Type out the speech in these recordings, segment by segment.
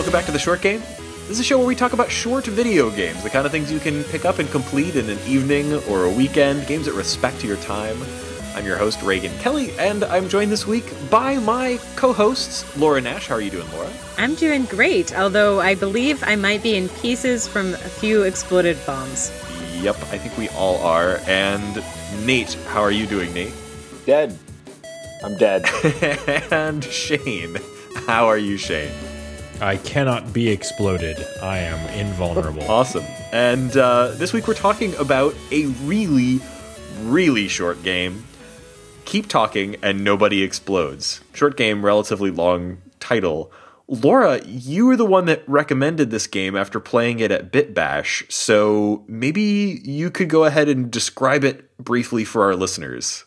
welcome back to the Short Game. This is a show where we talk about short video games, the kind of things you can pick up and complete in an evening or a weekend, games that respect your time. I'm your host, Reagan Kelly, and I'm joined this week by my co hosts, Laura Nash. How are you doing, Laura? I'm doing great, although I believe I might be in pieces from a few exploded bombs. Yep, I think we all are. And Nate, how are you doing, Nate? Dead. I'm dead. and Shane, how are you, Shane? I cannot be exploded. I am invulnerable. Awesome. And uh, this week we're talking about a really, really short game. Keep talking and nobody explodes. Short game, relatively long title. Laura, you were the one that recommended this game after playing it at BitBash, so maybe you could go ahead and describe it briefly for our listeners.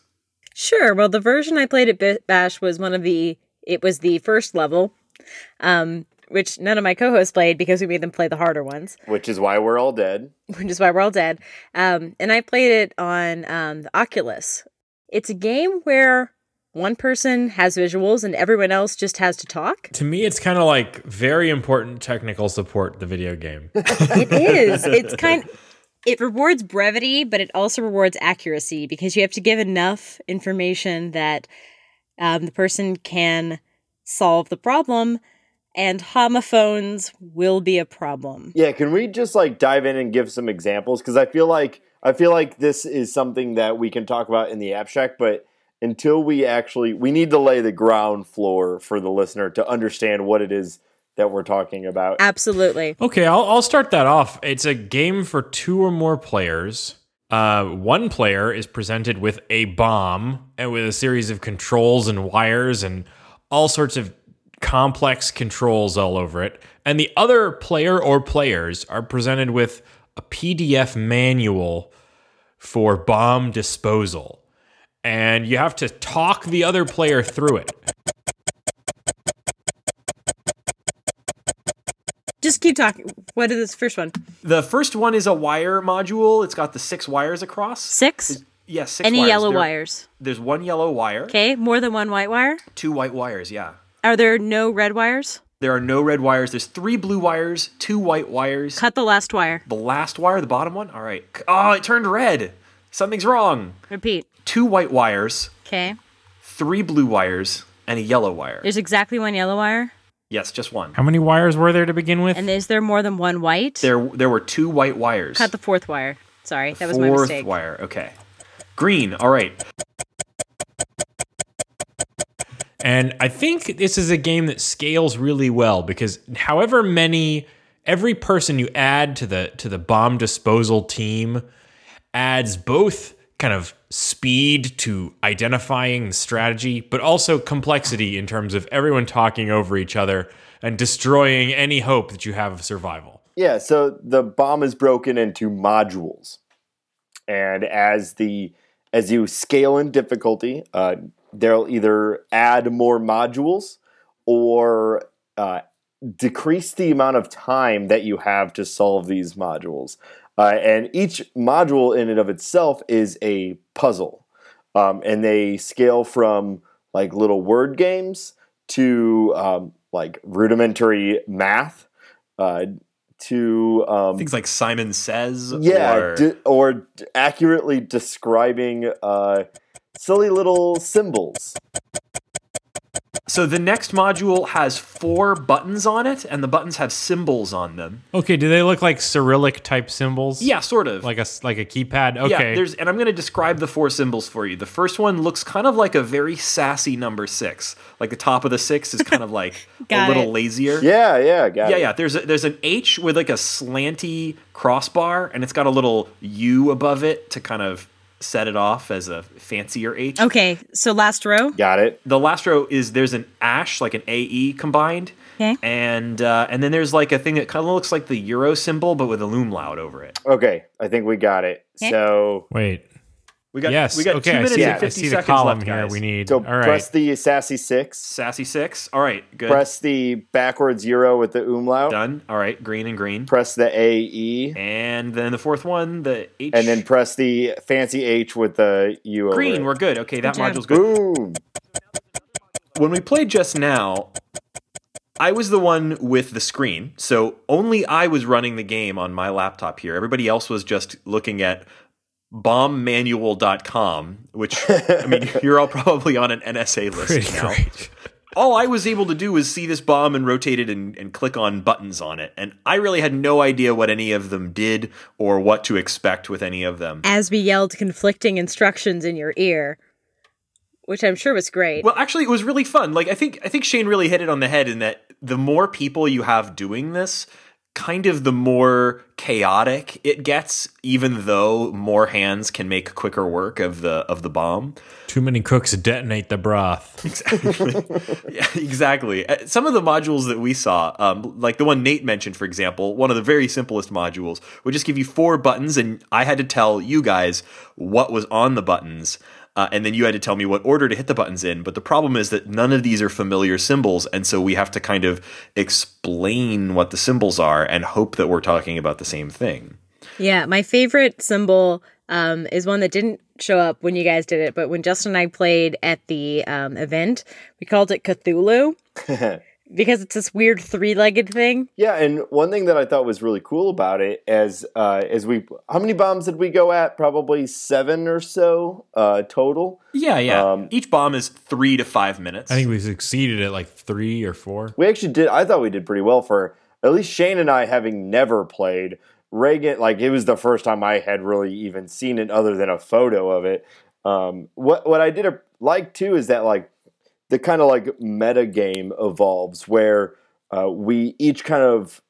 Sure. Well, the version I played at BitBash was one of the. It was the first level, um, which none of my co-hosts played because we made them play the harder ones, Which is why we're all dead. which is why we're all dead. Um, and I played it on um, the Oculus. It's a game where one person has visuals and everyone else just has to talk. to me, it's kind of like very important technical support. The video game. It is. It's kind. It rewards brevity, but it also rewards accuracy because you have to give enough information that um, the person can solve the problem, and homophones will be a problem. Yeah, can we just like dive in and give some examples? Because I feel like I feel like this is something that we can talk about in the abstract, but until we actually we need to lay the ground floor for the listener to understand what it is that we're talking about. Absolutely. Okay, I'll, I'll start that off. It's a game for two or more players. Uh, one player is presented with a bomb and with a series of controls and wires and all sorts of complex controls all over it. And the other player or players are presented with a PDF manual for bomb disposal. And you have to talk the other player through it. Just keep talking. What is this first one? The first one is a wire module. It's got the six wires across. Six? Yes, six Any wires. yellow There- wires? There's one yellow wire, Okay. More than one white wire? two white wires, yeah. Are there no red wires? There are no red wires. There's three blue wires, two white wires. Cut the last wire. The last wire, the bottom one? All right. Oh, it turned red. Something's wrong. Repeat. Two white wires, Okay. three blue wires, and a yellow wire. There's exactly one yellow wire. Yes, just one. How many wires were there to begin with? And is there more than one white? There there were two white wires. Cut the fourth wire. Sorry, that was my mistake. Fourth mistake. wire. Okay. Green. All right. And I think this is a game that scales really well because however many every person you add to the to the bomb disposal team adds both kind of speed to identifying the strategy, but also complexity in terms of everyone talking over each other and destroying any hope that you have of survival. Yeah, so the bomb is broken into modules, and as the as you scale in difficulty, uh, they'll either add more modules or uh, decrease the amount of time that you have to solve these modules. Uh, and each module in and of itself is a puzzle, um, and they scale from like little word games to um, like rudimentary math. Uh, to um, Things like Simon Says. yeah, Or, di- or d- accurately describing uh, silly little symbols. so the next module has four buttons on it, and the buttons have symbols on them. Okay, do they look like Cyrillic type symbols? Yeah, sort of. Like a s- like a keypad. Okay. Yeah, there's and I'm going to describe the four symbols for you. The first one looks kind of like a very sassy number six. Like the top of the six is kind of like a little it. lazier. Yeah, yeah, got Yeah, it. yeah. There's a, there's an H with like a slanty crossbar, and it's got a little U above it to kind of set it off as a fancier H. Okay, so last row. Got it. The last row is there's an ash, like an AE combined, Okay. and uh, and then there's like a thing that kind of looks like the euro symbol, but with a loom loud over it. Okay, I think we got it. Okay. So, Wait. We got yes. we got okay. two I minutes see, and I fifty see the seconds column left, here. guys. We need. so all right. press the sassy six. Sassy six. All right, good. Press the backwards euro with the umlaut. Done. All right, green and green. Press the AE, And then the fourth one, the H. and then press the fancy H with the U. over green. it. We're good. Okay, that Good module's good. Boom. When we played just now, I was the one with the screen, so only I was running the game on my laptop here. Everybody else was just looking at bombmanual.com, which I mean, you're all probably on an NSA list Pretty now. great. All I was able to do was see this bomb and rotate it and, and click on buttons on it, and I really had no idea what any of them did or what to expect with any of them. As we yelled conflicting instructions in your ear, which I'm sure was great. Well, actually, it was really fun. Like I think I think Shane really hit it on the head in that the more people you have doing this, kind of the more chaotic it gets. Even though more hands can make quicker work of the of the bomb. Too many cooks detonate the broth. Yeah, exactly. Uh, Some of the modules that we saw, um, like the one Nate mentioned, for example, one of the very simplest modules would just give you four buttons, and I had to tell you guys what was on the buttons. Uh, and then you had to tell me what order to hit the buttons in. But the problem is that none of these are familiar symbols, and so we have to kind of explain what the symbols are and hope that we're talking about the same thing. Yeah, my favorite symbol um, is one that didn't show up when you guys did it, but when Justin and I played at the um, event, we called it Cthulhu because it's this weird three-legged thing. Yeah, and one thing that I thought was really cool about it, as uh, as we, how many bombs did we go at? Probably seven or so uh, total. Yeah, yeah. Um, Each bomb is three to five minutes. I think we succeeded at like three or four. We actually did. I thought we did pretty well for at least Shane and I having never played. Reagan, like it was the first time I had really even seen it, other than a photo of it. Um, what what I did like too is that like the kind of like meta game evolves where uh, we each kind of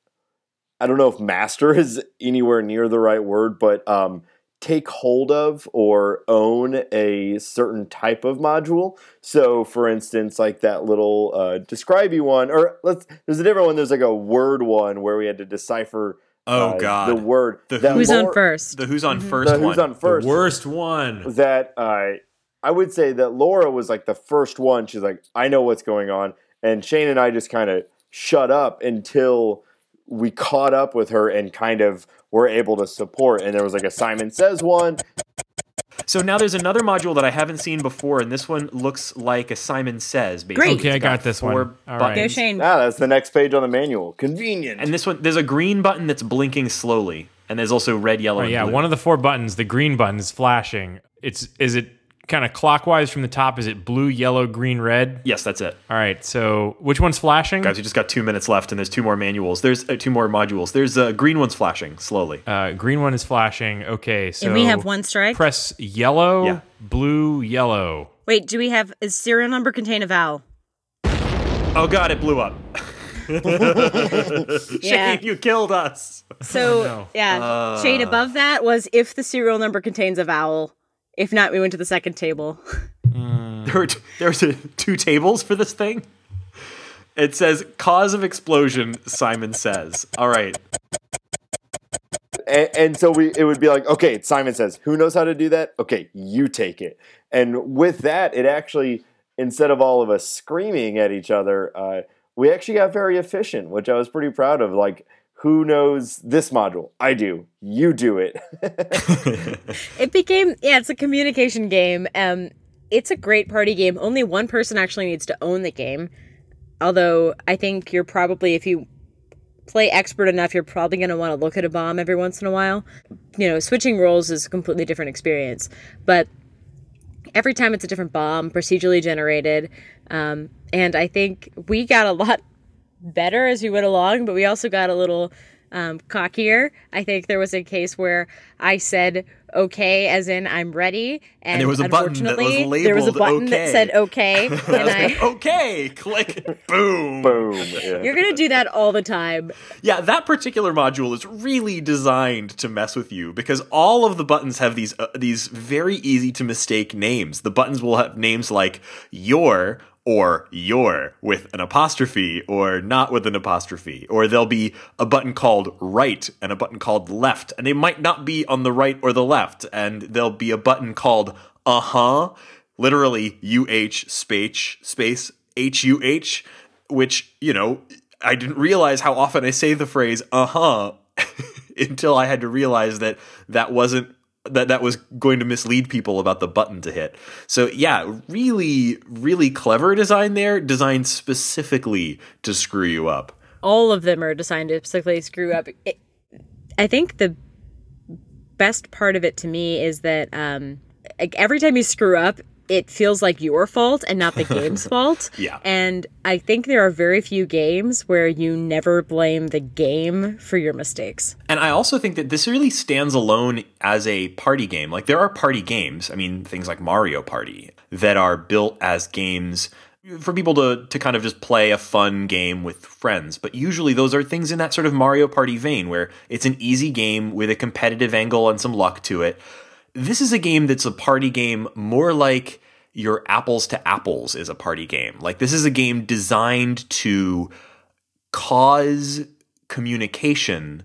I don't know if master is anywhere near the right word, but um, take hold of or own a certain type of module. So, for instance, like that little uh, describe you one, or let's there's a different one. There's like a word one where we had to decipher. Oh, uh, God. the word. The that Who's on first? the who's on first The one. who's on first? The worst one. that uh, I would say that Laura was like the first one. She's like, I know what's going on, and Shane and I just kind of shut up until we caught up with her and kind of were able to support. And there was like a Simon Says one. So now there's another module that I haven't seen before, and this one looks like a Simon Says. Basically. Great. Okay, I It's got this one. All right. Go, Shane. Ah, that's the next page on the manual. Convenient. And this one, there's a green button that's blinking slowly, and there's also red, yellow, Right, and yeah, blue. one of the four buttons, the green button is flashing. It's is it kind of clockwise from the top? Is it blue, yellow, green, red? yes, that's it. All right. So which one's flashing? Guys, we just got two minutes left, and there's two more manuals. There's uh, two more modules. There's uh, green one's flashing slowly. Uh, green one is flashing. Okay, so and we have one strike. Press yellow, Yeah. blue, yellow. Wait, do we have is serial number contain a vowel? Oh god, it blew up. Shane, Yeah. you killed us. So no. yeah, shade above that was if the serial number contains a vowel. If not, we went to the second table. There were t- there's a, two tables for this thing. It says cause of explosion. Simon says. All right. and, and so we it would be like okay simon says who knows how to do that okay you take it and with that it actually instead of all of us screaming at each other uh, we actually got very efficient which i was pretty proud of like who knows this module i do you do it It became yeah, it's a communication game. Um, it's a great party game. Only one person actually needs to own the game. Although I think you're probably if you play expert enough, you're probably going to want to look at a bomb every once in a while. You know, switching roles is a completely different experience, but every time it's a different bomb, procedurally generated. Um, and I think we got a lot better as we went along, but we also got a little um, cockier. I think there was a case where I said okay, as in I'm ready, and, there was a button that was unfortunately, there was a button okay. that said okay, and I. okay, click, boom. boom yeah. You're gonna do that all the time. Yeah, that particular module is really designed to mess with you because all of the buttons have these uh, these very easy to mistake names. The buttons will have names like your or your with an apostrophe or not with an apostrophe or there'll be a button called right and a button called left and they might not be on the right or the left and there'll be a button called uh-huh literally uh space space huh which you know I didn't realize how often I say the phrase "uh huh" until I had to realize that that wasn't that that was going to mislead people about the button to hit. So yeah, really, really clever design there, designed specifically to screw you up. All of them are designed to specifically screw up. It, I think the best part of it to me is that um, like every time you screw up, it feels like your fault and not the game's fault. Yeah. And I think there are very few games where you never blame the game for your mistakes. And I also think that this really stands alone as a party game. Like there are party games, I mean things like Mario Party that are built as games for people to to kind of just play a fun game with friends. But usually those are things in that sort of Mario Party vein where it's an easy game with a competitive angle and some luck to it. This is a game that's a party game more like your apples to apples is a party game. Like this is a game designed to cause communication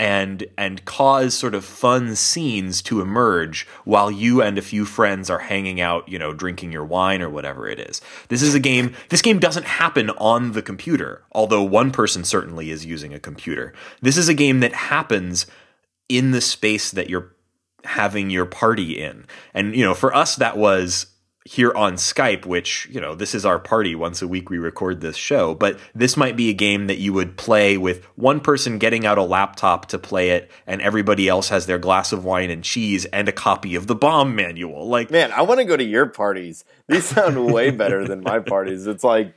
and and cause sort of fun scenes to emerge while you and a few friends are hanging out, you know, drinking your wine or whatever it is. This is a game this game doesn't happen on the computer, although one person certainly is using a computer. This is a game that happens in the space that you're having your party in. And you know, for us that was here on Skype, which, you know, this is our party once a week we record this show, but this might be a game that you would play with one person getting out a laptop to play it and everybody else has their glass of wine and cheese and a copy of the bomb manual. Like Man, I want to go to your parties. These sound way better than my parties. It's like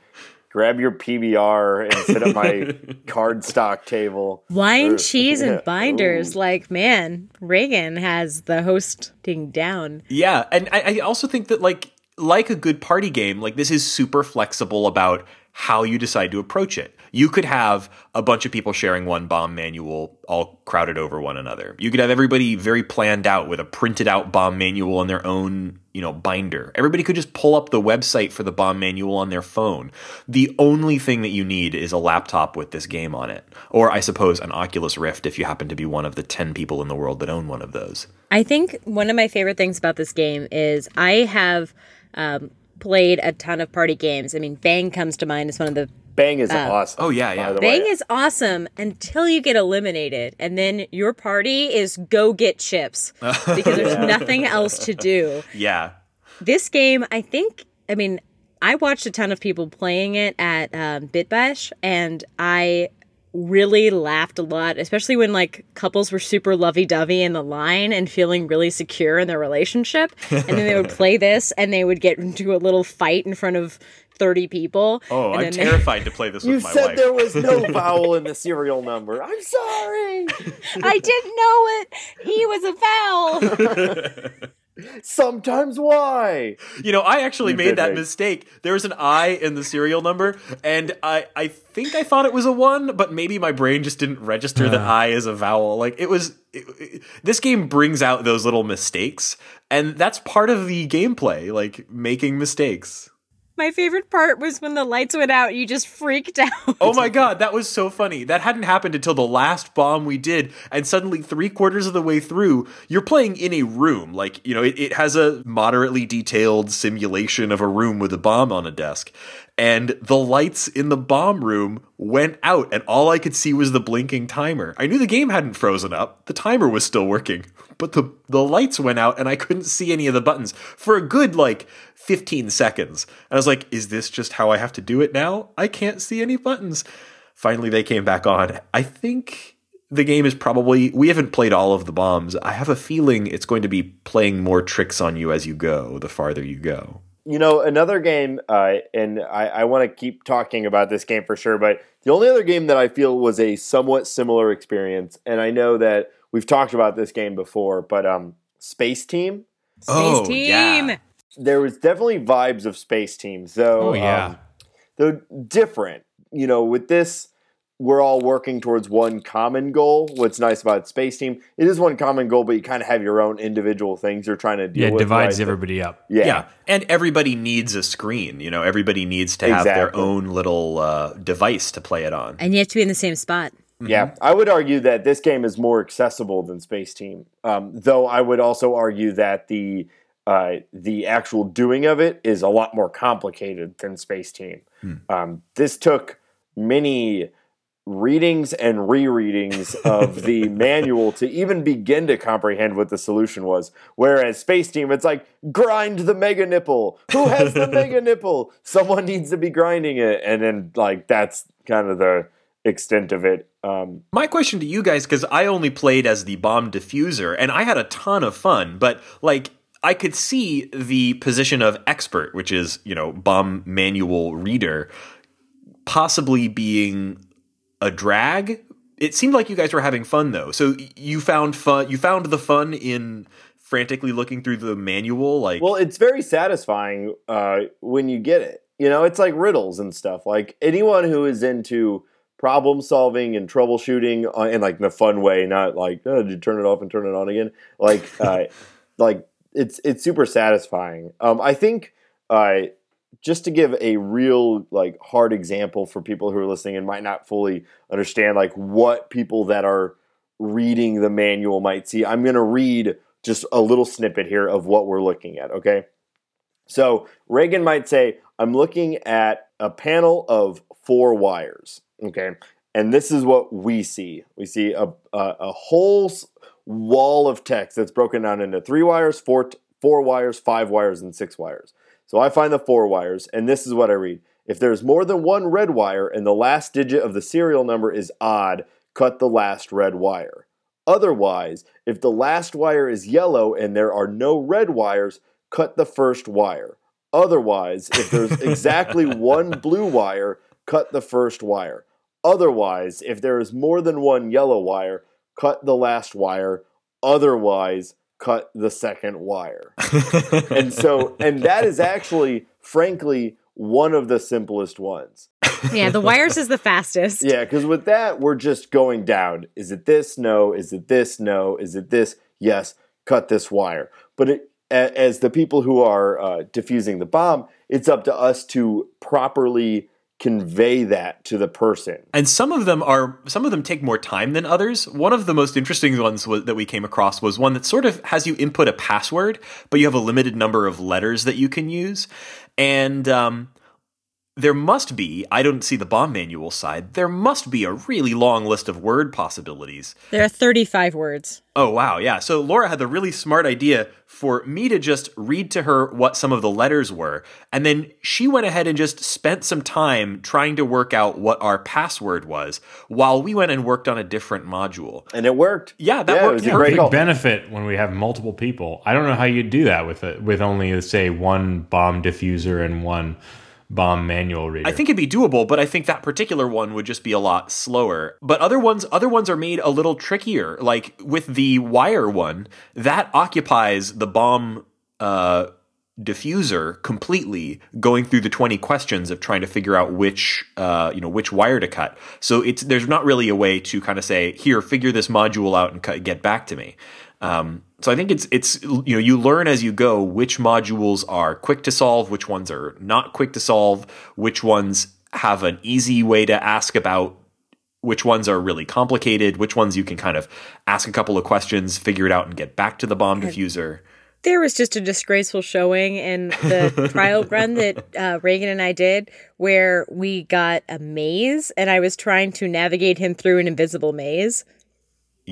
grab your PBR and sit at my cardstock table. Wine, Or- cheese, and binders. Ooh. Like, man, Reagan has the hosting down. Yeah, and I, I also think that like like a good party game, like this is super flexible about how you decide to approach it. You could have a bunch of people sharing one bomb manual all crowded over one another. You could have everybody very planned out with a printed out bomb manual on their own, you know, binder. Everybody could just pull up the website for the bomb manual on their phone. The only thing that you need is a laptop with this game on it. Or I suppose an Oculus Rift if you happen to be one of the 10 people in the world that own one of those. I think one of my favorite things about this game is I have um, played a ton of party games. I mean, Bang comes to mind as one of the. Bang is awesome. Oh, yeah, by yeah. the Bang way. is awesome until you get eliminated, and then your party is go get chips because there's nothing else to do. Yeah. This game, I think, I mean, I watched a ton of people playing it at um, Bitbash, and I really laughed a lot, especially when like couples were super lovey dovey in the line and feeling really secure in their relationship. And then they would play this and they would get into a little fight in front of 30 people. Oh, and I'm then they- terrified to play this You with my said wife. there was no vowel in the serial number. I'm sorry. I didn't know it. He was a vowel. Sometimes why? You know, I actually You made that make- mistake. There was an I in the serial number, and I I think I thought it was a one, but maybe my brain just didn't register that I is a vowel. Like it was. It, it- this game brings out those little mistakes, and that's part of the gameplay, like making mistakes. My favorite part was when the lights went out, you just freaked out. Oh my god, that was so funny. That hadn't happened until the last bomb we did, and suddenly three quarters of the way through, you're playing in a room. Like, you know, it, it has a moderately detailed simulation of a room with a bomb on a desk. And the lights in the bomb room went out, and all I could see was the blinking timer. I knew the game hadn't frozen up, the timer was still working, but the, the lights went out, and I couldn't see any of the buttons for a good, like, 15 seconds. And I was like, is this just how I have to do it now? I can't see any buttons. Finally, they came back on. I think the game is probably, we haven't played all of the bombs. I have a feeling it's going to be playing more tricks on you as you go, the farther you go. You know, another game, uh, and I, I want to keep talking about this game for sure, but the only other game that I feel was a somewhat similar experience, and I know that we've talked about this game before, but um, Space Team. Space Oh, Team. yeah. There was definitely vibes of Space Team, though. Oh, yeah. um, though different. You know, with this, we're all working towards one common goal. What's nice about Space Team, it is one common goal, but you kind of have your own individual things you're trying to deal Yeah, it with. divides right? everybody up. Yeah. Yeah. And everybody needs a screen. You know, everybody needs to have their own little uh, device to play it on. And you have to be in the same spot. Yeah, I would argue that this game is more accessible than Space Team. Um, though I would also argue that the uh, the actual doing of it is a lot more complicated than Space Team. Um, this took many readings and rereadings of the manual to even begin to comprehend what the solution was. Whereas Space Team, it's like grind the mega nipple. Who has the mega nipple? Someone needs to be grinding it, and then like that's kind of the extent of it. Um, My question to you guys, because I only played as the bomb diffuser, and I had a ton of fun, but like I could see the position of expert, which is you know bomb manual reader, possibly being a drag. It seemed like you guys were having fun though. So you found fun. You found the fun in frantically looking through the manual. Like, well, it's very satisfying uh, when you get it. You know, it's like riddles and stuff. Like anyone who is into problem solving and troubleshooting uh, in like the fun way, not like oh, did you turn it off and turn it on again? Like, uh, like it's it's super satisfying. Um, I think uh, just to give a real like hard example for people who are listening and might not fully understand like what people that are reading the manual might see. I'm going to read just a little snippet here of what we're looking at. Okay, so Reagan might say, "I'm looking at a panel of four wires." Okay, and this is what we see. We see a a, a whole wall of text that's broken down into three wires, four four wires, five wires, and six wires. So I find the four wires, and this is what I read. If there's more than one red wire and the last digit of the serial number is odd, cut the last red wire. Otherwise, if the last wire is yellow and there are no red wires, cut the first wire. Otherwise, if there's exactly one blue wire, cut the first wire. Otherwise, if there is more than one yellow wire, cut the last wire. Otherwise, cut the second wire. and so, and that is actually, frankly, one of the simplest ones. Yeah, the wires is the fastest. Yeah, because with that, we're just going down. Is it this? No. Is it this? No. Is it this? Yes. Cut this wire. But it, as the people who are uh, diffusing the bomb, it's up to us to properly convey that to the person. And some of them are some of them take more time than others. One of the most interesting ones was, that we came across was one that sort of has you input a password, but you have a limited number of letters that you can use. And um, there must be, I don't see the bomb manual side, there must be a really long list of word possibilities. There are 35 words. Oh, wow. Yeah. So Laura had the really smart idea for me to just read to her what some of the letters were. And then she went ahead and just spent some time trying to work out what our password was while we went and worked on a different module. And it worked. Yeah, that Yeah, it worked was a perfect. great call. benefit when we have multiple people. I don't know how you'd do that with it with only uh, say one bomb diffuser and one bomb manual reader. I think it'd be doable, but I think that particular one would just be a lot slower. But other ones, other ones are made a little trickier. Like with the wire one, that occupies the bomb uh, diffuser completely, going through the twenty questions of trying to figure out which, uh, you know, which wire to cut. So it's there's not really a way to kind of say, here, figure this module out and cut, get back to me. Um, so I think it's it's you know you learn as you go which modules are quick to solve, which ones are not quick to solve, which ones have an easy way to ask about, which ones are really complicated, which ones you can kind of ask a couple of questions, figure it out, and get back to the bomb diffuser. There was just a disgraceful showing in the trial run that uh, Reagan and I did where we got a maze and I was trying to navigate him through an invisible maze.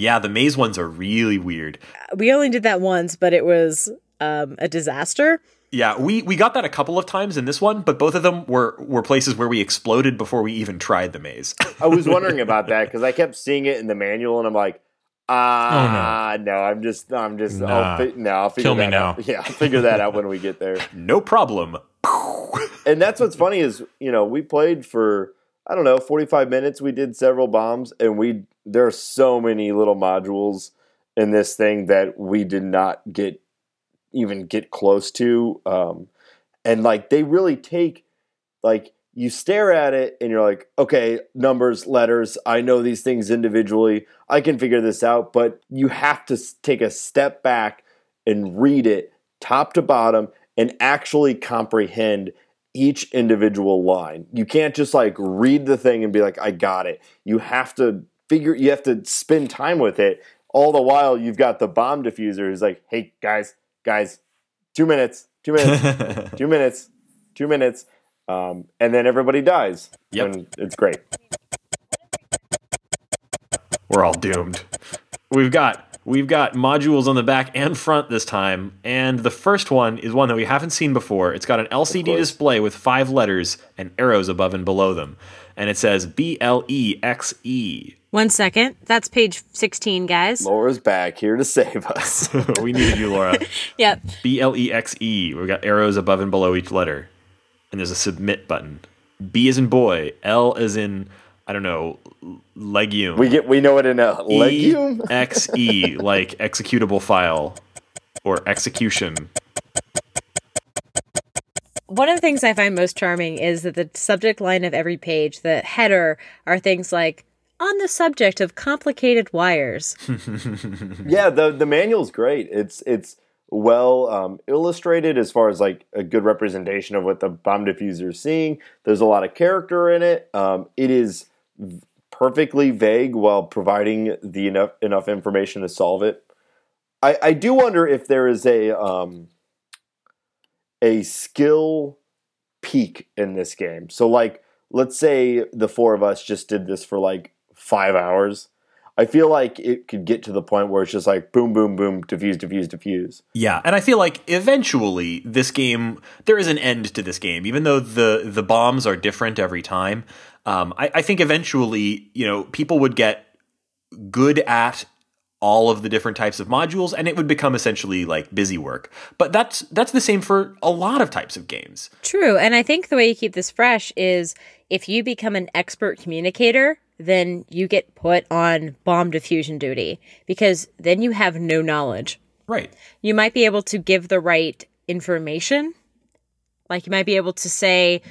Yeah, the maze ones are really weird. We only did that once, but it was um, a disaster. Yeah, we, we got that a couple of times in this one, but both of them were, were places where we exploded before we even tried the maze. I was wondering about that because I kept seeing it in the manual, and I'm like, ah, no. I'm just, I'm just, Nah. I'll fi- no, I'll figure Kill me that now. out. Yeah, I'll figure that out when we get there. no problem. And that's what's funny is, you know, we played for I don't know, 45 minutes. We did several bombs, and we there are so many little modules in this thing that we did not get even get close to. Um, and like they really take like you stare at it and you're like, okay, numbers, letters. I know these things individually. I can figure this out, but you have to take a step back and read it top to bottom and actually comprehend each individual line. You can't just like read the thing and be like, I got it. You have to figure, you have to spend time with it. All the while, you've got the bomb diffuser who's like, hey, guys, guys, two minutes, two minutes, two minutes, two minutes. Um, and then everybody dies. Yep. And it's great. we're all doomed. We've got we've got modules on the back and front this time, and the first one is one that we haven't seen before. It's got an LCD display with five letters and arrows above and below them, and it says B L E X E. One second. That's page 16, guys. Laura's back here to save us. We needed you, Laura. Yep. B L E X E. We've got arrows above and below each letter, and there's a submit button. B is in boy. L is in I don't know legume. we get we know it in a legume. E X E like executable file or execution. One of the things I find most charming is that the subject line of every page, the header, are things like on the subject of complicated wires. Yeah, the the manual's great. It's it's well um, illustrated as far as like a good representation of what the bomb diffuser is seeing. There's a lot of character in it. Um, it is v- perfectly vague while providing the enough enough information to solve it. I, I do wonder if there is a um, a skill peak in this game. So like let's say the four of us just did this for like five hours. I feel like it could get to the point where it's just like boom, boom, boom, diffuse, diffuse, diffuse. Yeah, and I feel like eventually this game there is an end to this game, even though the the bombs are different every time. Um, I, I think eventually, you know, people would get good at all of the different types of modules, and it would become essentially like busy work. But that's that's the same for a lot of types of games. True. And I think the way you keep this fresh is if you become an expert communicator, then you get put on bomb diffusion duty because then you have no knowledge. Right. You might be able to give the right information. Like you might be able to say,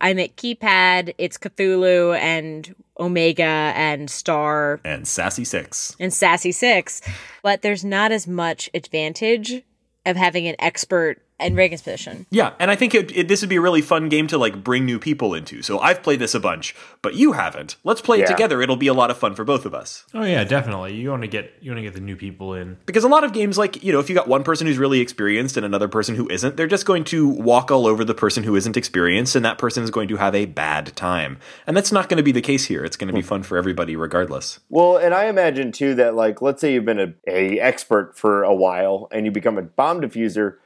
I'm at keypad, it's Cthulhu and Omega and Star And Sassy Six. and Sassy Six, but there's not as much advantage of having an expert in Reagan's position. Yeah, and I think it, it, this would be a really fun game to like bring new people into. So I've played this a bunch, but you haven't. Let's play it together. It'll be a lot of fun for both of us. Oh yeah, definitely. You want to get you want to get the new people in. Because a lot of games, like, you know, if you got one person who's really experienced and another person who isn't, they're just going to walk all over the person who isn't experienced, and that person is going to have a bad time. And that's not going to be the case here. It's going to be hmm. fun for everybody regardless. Well, and I imagine too that like let's say you've been a, a expert for a while and you become a bomb diffuser,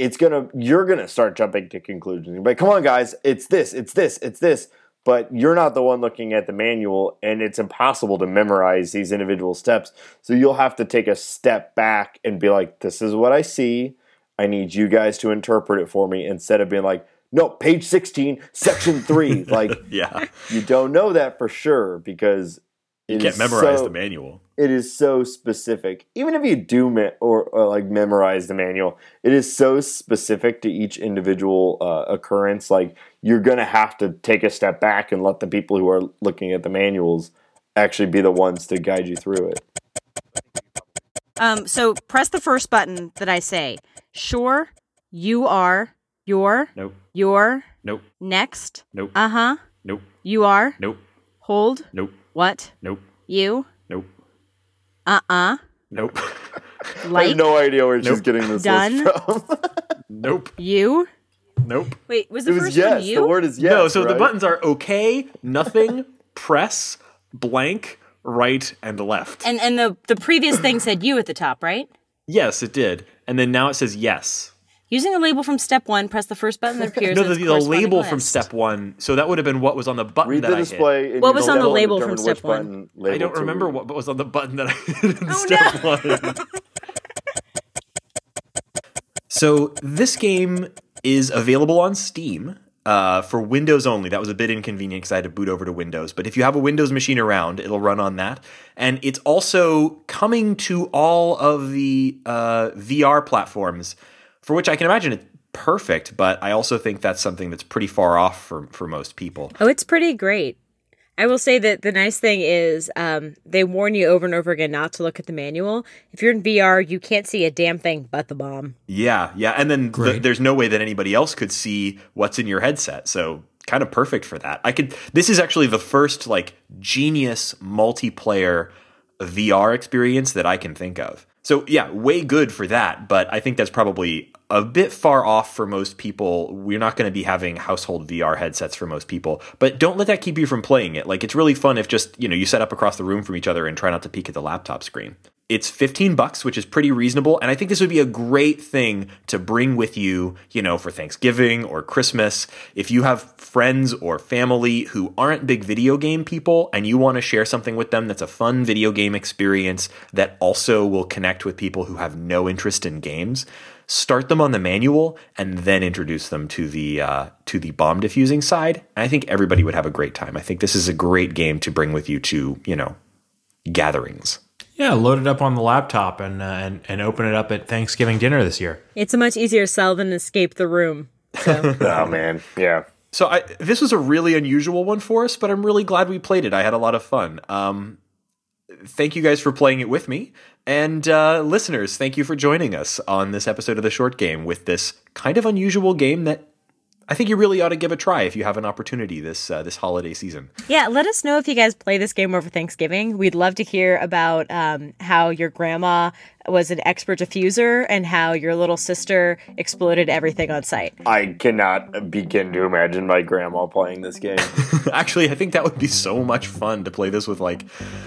it's gonna you're gonna start jumping to conclusions. But come on, guys, it's this, it's this, it's this. But you're not the one looking at the manual, and it's impossible to memorize these individual steps. So you'll have to take a step back and be like, "This is what I see. I need you guys to interpret it for me," instead of being like, "No, page 16, section three. like Yeah. you don't know that for sure because You can't memorize so- the manual. it is so specific. Even if you do me- or, or like memorize the manual, it is so specific to each individual uh, occurrence. Like you're gonna have to take a step back and let the people who are looking at the manuals actually be the ones to guide you through it. Um, so press the first button that I say. Sure, you are, your, Nope. your, Nope. next, Nope. uh huh, Nope. you are, Nope. Hold, Nope. what, Nope. you, Nope. uh uh, Nope. I like, have no idea where she's getting this Done. list from. nope. you. Nope. Wait, was the it was first yes. one you? The word is yes. no, so the buttons are okay, nothing, press, blank, right, and left. and and the the previous thing said you at the top, right? yes, it did. And then now it says yes. Using a label from step one, press the first button that appears. No, in the, the corresponding label from step one. So that would have been what was on the button Read that the I hit. display. What use was on the label from step one? button I don't remember read. what was on the button that I hit in Oh, step one. so this game is available on Steam uh, for Windows only. That was a bit inconvenient because I had to boot over to Windows. But if you have a Windows machine around, it'll run on that. And it's also coming to all of the uh, VR platforms, for which I can imagine it's perfect. But I also think that's something that's pretty far off for for most people. Oh, it's pretty great. I will say that the nice thing is um, they warn you over and over again not to look at the manual. If you're in VR, you can't see a damn thing but the bomb. Yeah, yeah, and then the, there's no way that anybody else could see what's in your headset. So kind of perfect for that. I could. This is actually the first like genius multiplayer VR experience that I can think of. So yeah, way good for that. But I think that's probably a bit far off for most people. We're not going to be having household VR headsets for most people, but don't let that keep you from playing it. Like it's really fun if just, you know, you set up across the room from each other and try not to peek at the laptop screen. It's 15 bucks, which is pretty reasonable, and I think this would be a great thing to bring with you, you know, for Thanksgiving or Christmas. If you have friends or family who aren't big video game people and you want to share something with them that's a fun video game experience that also will connect with people who have no interest in games, start them on the manual and then introduce them to the uh, to the bomb diffusing side. And I think everybody would have a great time. I think this is a great game to bring with you to you know gatherings. Yeah, load it up on the laptop and uh, and and open it up at Thanksgiving dinner this year. It's a much easier sell than escape the room. So. oh man, yeah. So I, this was a really unusual one for us, but I'm really glad we played it. I had a lot of fun. Um, thank you guys for playing it with me. And uh, listeners, thank you for joining us on this episode of the short game with this kind of unusual game that I think you really ought to give a try if you have an opportunity this uh, this holiday season. Yeah, let us know if you guys play this game over Thanksgiving. We'd love to hear about um, how your grandma was an expert diffuser and how your little sister exploded everything on site. I cannot begin to imagine my grandma playing this game. Actually, I think that would be so much fun to play this with like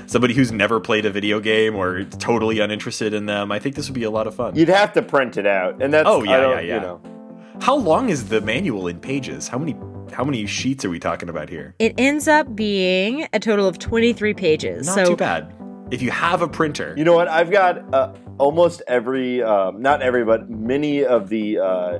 somebody who's never played a video game or totally uninterested in them. I think this would be a lot of fun. You'd have to print it out, and that's Oh, yeah, I don't- yeah, yeah. You know, How long is the manual in pages? How many how many sheets are we talking about here? It ends up being a total of 23 pages. Not so too bad. If you have a printer, you know what? I've got uh, almost every, um, not every, but many of the uh,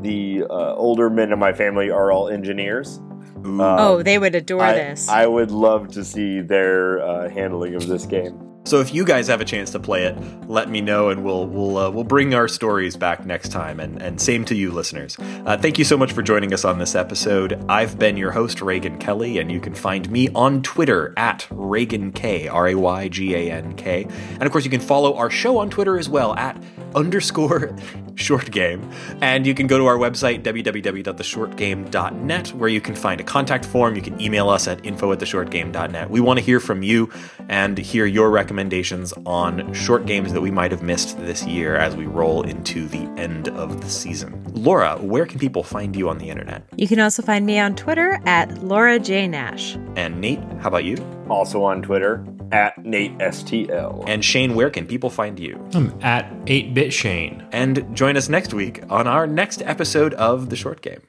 the uh, older men in my family are all engineers. Ooh. Uh, Oh, they would adore I, this. I would love to see their uh, handling of this game. So if you guys have a chance to play it, let me know, and we'll we'll uh, we'll bring our stories back next time. And and same to you, listeners. Uh, thank you so much for joining us on this episode. I've been your host, Reagan Kelly, and you can find me on Twitter at Reagan K R A Y G A N K, and of course you can follow our show on Twitter as well at underscore short game. And you can go to our website, www.theshortgame.net, where you can find a contact form. You can email us at info at theshortgame.net. We want to hear from you and hear your recommendations on short games that we might have missed this year as we roll into the end of the season. Laura, where can people find you on the internet? you can also find me on Twitter at Laura J. Nash. And Nate, how about you? Also on Twitter at Nate STL. And Shane, where can people find you? I'm at 8-Bit Shane. And join us next week on our next episode of The Short Game.